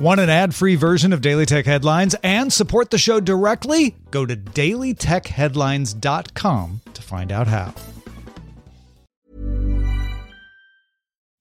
Want an ad free version of Daily Tech Headlines and support the show directly? Go to dailytechheadlines.com to find out how.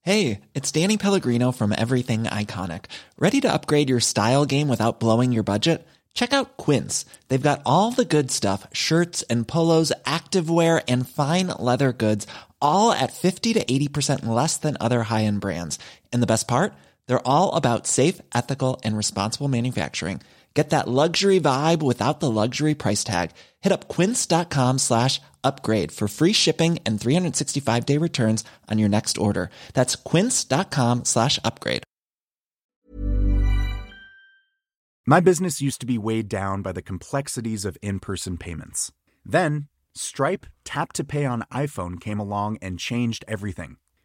Hey, it's Danny Pellegrino from Everything Iconic. Ready to upgrade your style game without blowing your budget? Check out Quince. They've got all the good stuff shirts and polos, activewear, and fine leather goods, all at 50 to 80% less than other high end brands. And the best part? They're all about safe, ethical, and responsible manufacturing. Get that luxury vibe without the luxury price tag. Hit up quince.com slash upgrade for free shipping and 365 day returns on your next order. That's quince.com slash upgrade. My business used to be weighed down by the complexities of in person payments. Then, Stripe Tap to Pay on iPhone came along and changed everything.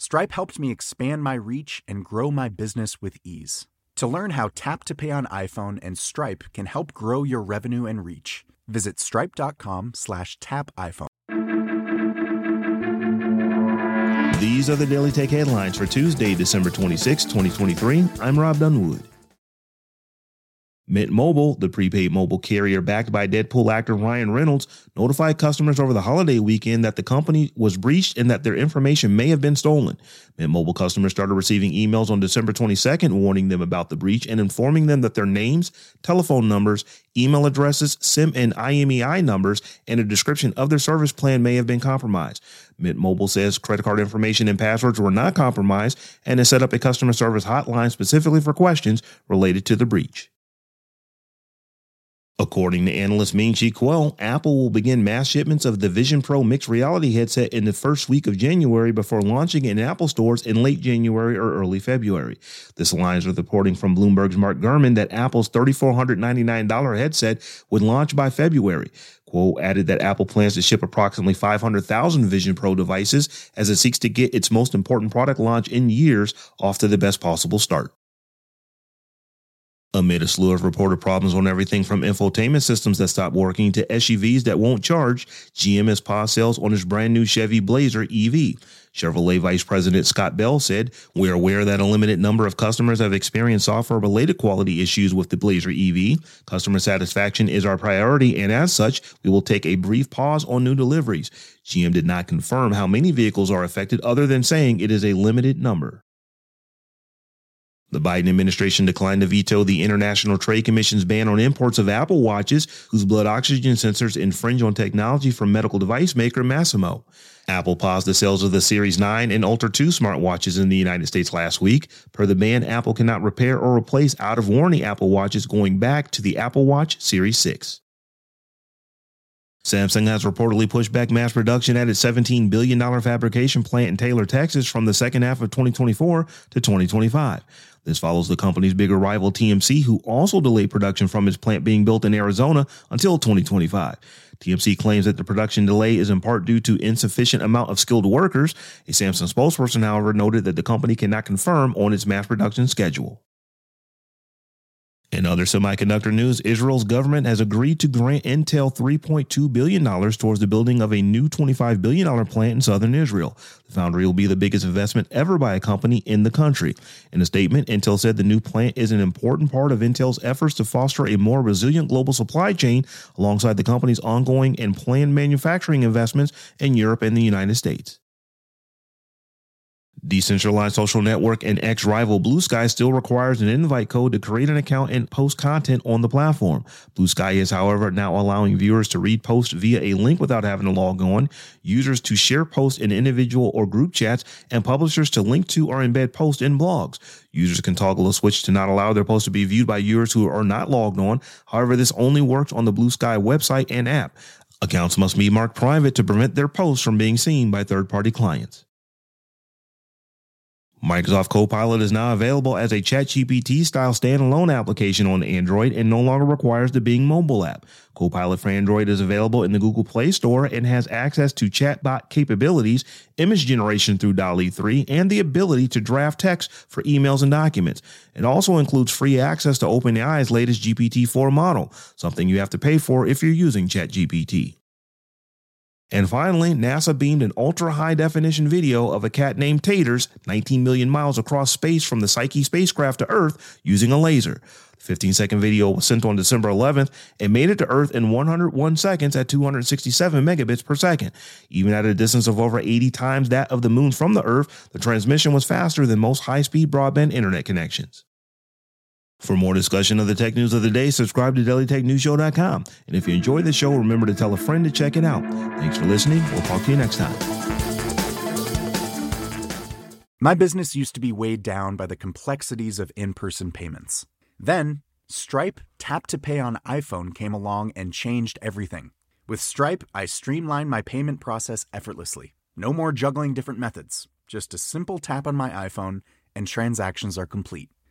Stripe helped me expand my reach and grow my business with ease. To learn how Tap to Pay on iPhone and Stripe can help grow your revenue and reach, visit stripe.com slash tap iPhone. These are the Daily Tech headlines for Tuesday, December 26, 2023. I'm Rob Dunwood. Mint Mobile, the prepaid mobile carrier backed by Deadpool actor Ryan Reynolds, notified customers over the holiday weekend that the company was breached and that their information may have been stolen. Mint Mobile customers started receiving emails on December 22nd warning them about the breach and informing them that their names, telephone numbers, email addresses, SIM and IMEI numbers, and a description of their service plan may have been compromised. Mint Mobile says credit card information and passwords were not compromised and has set up a customer service hotline specifically for questions related to the breach. According to analyst Ming Chi Kuo, Apple will begin mass shipments of the Vision Pro mixed reality headset in the first week of January before launching in Apple stores in late January or early February. This aligns with reporting from Bloomberg's Mark Gurman that Apple's $3,499 headset would launch by February. Kuo added that Apple plans to ship approximately 500,000 Vision Pro devices as it seeks to get its most important product launch in years off to the best possible start. Amid a slew of reported problems on everything from infotainment systems that stop working to SUVs that won't charge, GM has paused sales on its brand new Chevy Blazer EV. Chevrolet Vice President Scott Bell said, We're aware that a limited number of customers have experienced software related quality issues with the Blazer EV. Customer satisfaction is our priority, and as such, we will take a brief pause on new deliveries. GM did not confirm how many vehicles are affected, other than saying it is a limited number. The Biden administration declined to veto the International Trade Commission's ban on imports of Apple Watches whose blood oxygen sensors infringe on technology from medical device maker Masimo. Apple paused the sales of the Series 9 and Ultra 2 smartwatches in the United States last week. Per the ban, Apple cannot repair or replace out of warranty Apple Watches going back to the Apple Watch Series 6. Samsung has reportedly pushed back mass production at its $17 billion fabrication plant in Taylor, Texas from the second half of 2024 to 2025. This follows the company's bigger rival TSMC, who also delayed production from its plant being built in Arizona until 2025. TSMC claims that the production delay is in part due to insufficient amount of skilled workers. A Samsung spokesperson, however, noted that the company cannot confirm on its mass production schedule. In other semiconductor news, Israel's government has agreed to grant Intel $3.2 billion towards the building of a new $25 billion plant in southern Israel. The foundry will be the biggest investment ever by a company in the country. In a statement, Intel said the new plant is an important part of Intel's efforts to foster a more resilient global supply chain alongside the company's ongoing and planned manufacturing investments in Europe and the United States. Decentralized social network and X rival Bluesky still requires an invite code to create an account and post content on the platform. Bluesky is, however, now allowing viewers to read posts via a link without having to log on, users to share posts in individual or group chats, and publishers to link to or embed posts in blogs. Users can toggle a switch to not allow their posts to be viewed by viewers who are not logged on. However, this only works on the Bluesky website and app. Accounts must be marked private to prevent their posts from being seen by third party clients. Microsoft Copilot is now available as a ChatGPT style standalone application on Android and no longer requires the Bing mobile app. Copilot for Android is available in the Google Play Store and has access to chatbot capabilities, image generation through DALL-E 3, and the ability to draft text for emails and documents. It also includes free access to OpenAI's latest GPT-4 model, something you have to pay for if you're using ChatGPT. And finally, NASA beamed an ultra high definition video of a cat named Taters 19 million miles across space from the Psyche spacecraft to Earth using a laser. The 15 second video was sent on December 11th and made it to Earth in 101 seconds at 267 megabits per second. Even at a distance of over 80 times that of the moon from the Earth, the transmission was faster than most high speed broadband internet connections. For more discussion of the tech news of the day, subscribe to dailytechnewsshow.com. And if you enjoyed the show, remember to tell a friend to check it out. Thanks for listening. We'll talk to you next time. My business used to be weighed down by the complexities of in person payments. Then, Stripe Tap to Pay on iPhone came along and changed everything. With Stripe, I streamlined my payment process effortlessly. No more juggling different methods, just a simple tap on my iPhone, and transactions are complete.